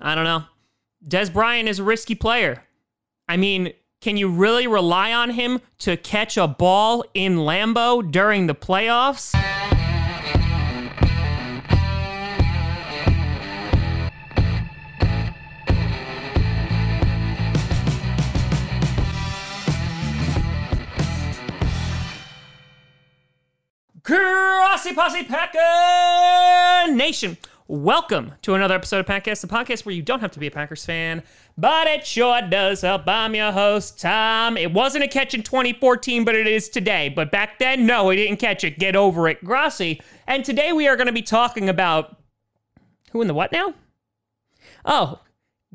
I don't know. Dez Bryant is a risky player. I mean, can you really rely on him to catch a ball in Lambeau during the playoffs? Grossi Posse Packer Nation. Welcome to another episode of Packcast, the podcast where you don't have to be a Packers fan, but it sure does help. I'm your host, Tom. It wasn't a catch in 2014, but it is today. But back then, no, we didn't catch it. Get over it, Grossi. And today we are going to be talking about who in the what now? Oh,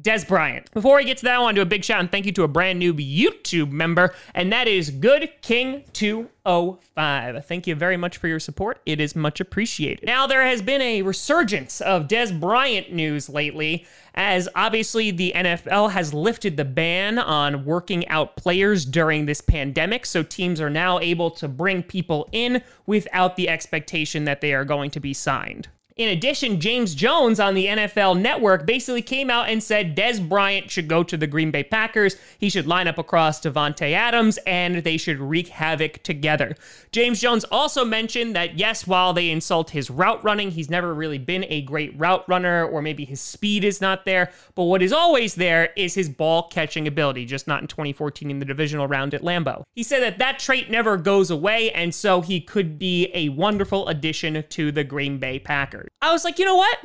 Dez Bryant. Before we get to that, I want to do a big shout and thank you to a brand new YouTube member, and that is Good King 205. Thank you very much for your support. It is much appreciated. Now, there has been a resurgence of Dez Bryant news lately, as obviously the NFL has lifted the ban on working out players during this pandemic, so teams are now able to bring people in without the expectation that they are going to be signed. In addition, James Jones on the NFL network basically came out and said Dez Bryant should go to the Green Bay Packers. He should line up across Davante Adams and they should wreak havoc together. James Jones also mentioned that yes, while they insult his route running, he's never really been a great route runner or maybe his speed is not there, but what is always there is his ball catching ability, just not in 2014 in the divisional round at Lambeau. He said that that trait never goes away and so he could be a wonderful addition to the Green Bay Packers. I was like, you know what?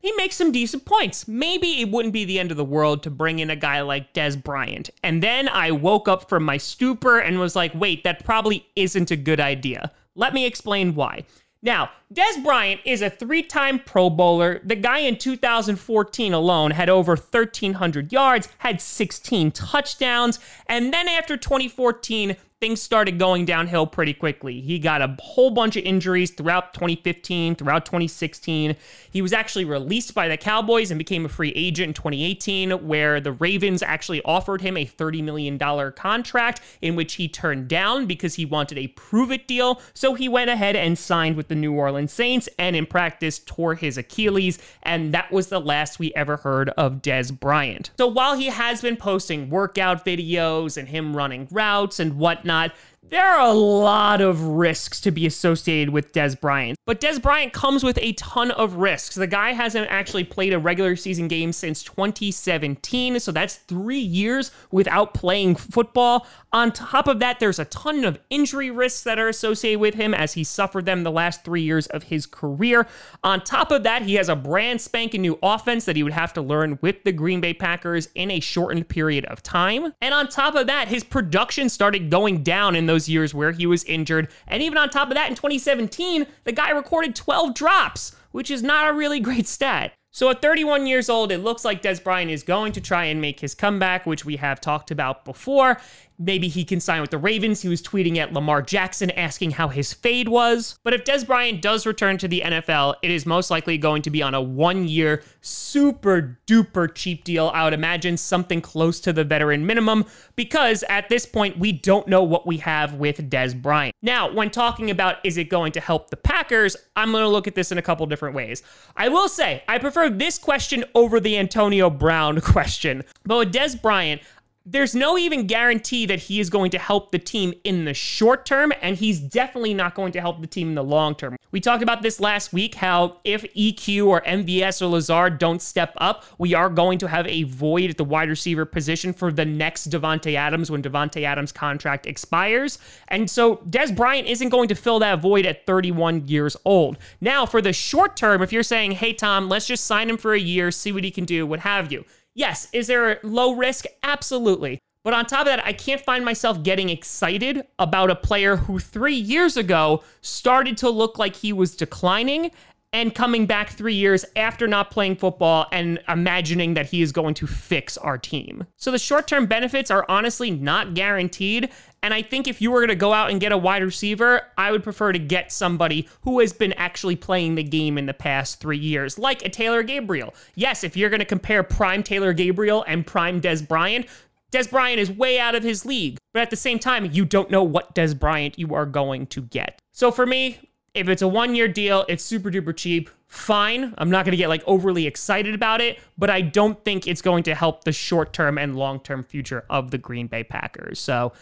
He makes some decent points. Maybe it wouldn't be the end of the world to bring in a guy like Dez Bryant. And then I woke up from my stupor and was like, wait, that probably isn't a good idea. Let me explain why. Now, Dez Bryant is a three time Pro Bowler. The guy in 2014 alone had over 1,300 yards, had 16 touchdowns, and then after 2014, things started going downhill pretty quickly. He got a whole bunch of injuries throughout 2015, throughout 2016. He was actually released by the Cowboys and became a free agent in 2018, where the Ravens actually offered him a $30 million contract, in which he turned down because he wanted a prove it deal. So he went ahead and signed with the New Orleans Saints and in practice tore his Achilles. And that was the last we ever heard of Dez Bryant. So while he has been posting workout videos and him running routes and whatnot, whatnot. There are a lot of risks to be associated with Dez Bryant, but Dez Bryant comes with a ton of risks. The guy hasn't actually played a regular season game since 2017, so that's three years without playing football. On top of that, there's a ton of injury risks that are associated with him as he suffered them the last three years of his career. On top of that, he has a brand spanking new offense that he would have to learn with the Green Bay Packers in a shortened period of time. And on top of that, his production started going down in those years where he was injured. And even on top of that, in 2017, the guy recorded 12 drops, which is not a really great stat. So at 31 years old, it looks like Dez Bryant is going to try and make his comeback, which we have talked about before. Maybe he can sign with the Ravens. He was tweeting at Lamar Jackson asking how his fade was. But if Dez Bryant does return to the NFL, it is most likely going to be on a one year, super duper cheap deal. I would imagine something close to the veteran minimum because at this point, we don't know what we have with Dez Bryant. Now, when talking about is it going to help the Packers, I'm going to look at this in a couple different ways. I will say, I prefer this question over the Antonio Brown question. But with Dez Bryant, there's no even guarantee that he is going to help the team in the short term, and he's definitely not going to help the team in the long term. We talked about this last week how if EQ or MVS or Lazard don't step up, we are going to have a void at the wide receiver position for the next Davante Adams when Davante Adams' contract expires. And so Dez Bryant isn't going to fill that void at 31 years old. Now, for the short term, if you're saying, hey, Tom, let's just sign him for a year, see what he can do, what have you Yes, is there a low risk? Absolutely. But on top of that, I can't find myself getting excited about a player who three years ago started to look like he was declining and coming back three years after not playing football and imagining that he is going to fix our team. So the short term benefits are honestly not guaranteed. And I think if you were going to go out and get a wide receiver, I would prefer to get somebody who has been actually playing the game in the past three years, like a Taylor Gabriel. Yes, if you're going to compare prime Taylor Gabriel and prime Dez Bryant, Dez Bryant is way out of his league. But at the same time, you don't know what Dez Bryant you are going to get. So for me, If it's a one year deal, it's super duper cheap. Fine. I'm not going to get like overly excited about it, but I don't think it's going to help the short term and long term future of the Green Bay Packers. So,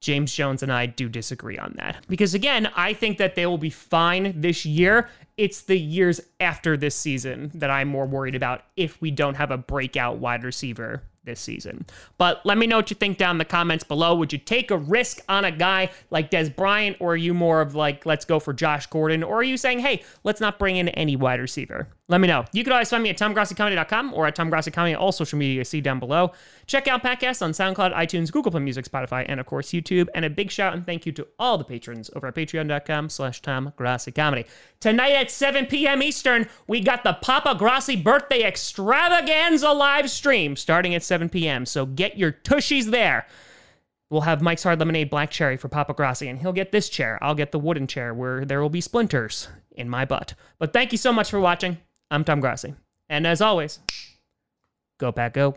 James Jones and I do disagree on that. Because again, I think that they will be fine this year. It's the years after this season that I'm more worried about if we don't have a breakout wide receiver this season. But let me know what you think down in the comments below. Would you take a risk on a guy like Dez Bryant, or are you more of like, let's go for Josh Gordon, or are you saying, hey, let's not bring in any wide receiver? Let me know. You can always find me at TomGrossiComedy.com or at TomGrossiComedy, all social media you see down below. Check out podcasts on SoundCloud, iTunes, Google Play Music, Spotify, and of course YouTube. And a big shout and thank you to all the patrons over at patreon.com slash TomGrossiComedy. Tonight at 7 p.m. Eastern, we got the Papa Grossi birthday extravaganza live stream starting at 7 p.m. So get your tushies there. We'll have Mike's Hard Lemonade Black Cherry for Papa Grossi, and he'll get this chair. I'll get the wooden chair where there will be splinters in my butt. But thank you so much for watching. I'm Tom Grossi. And as always, go Pack Go.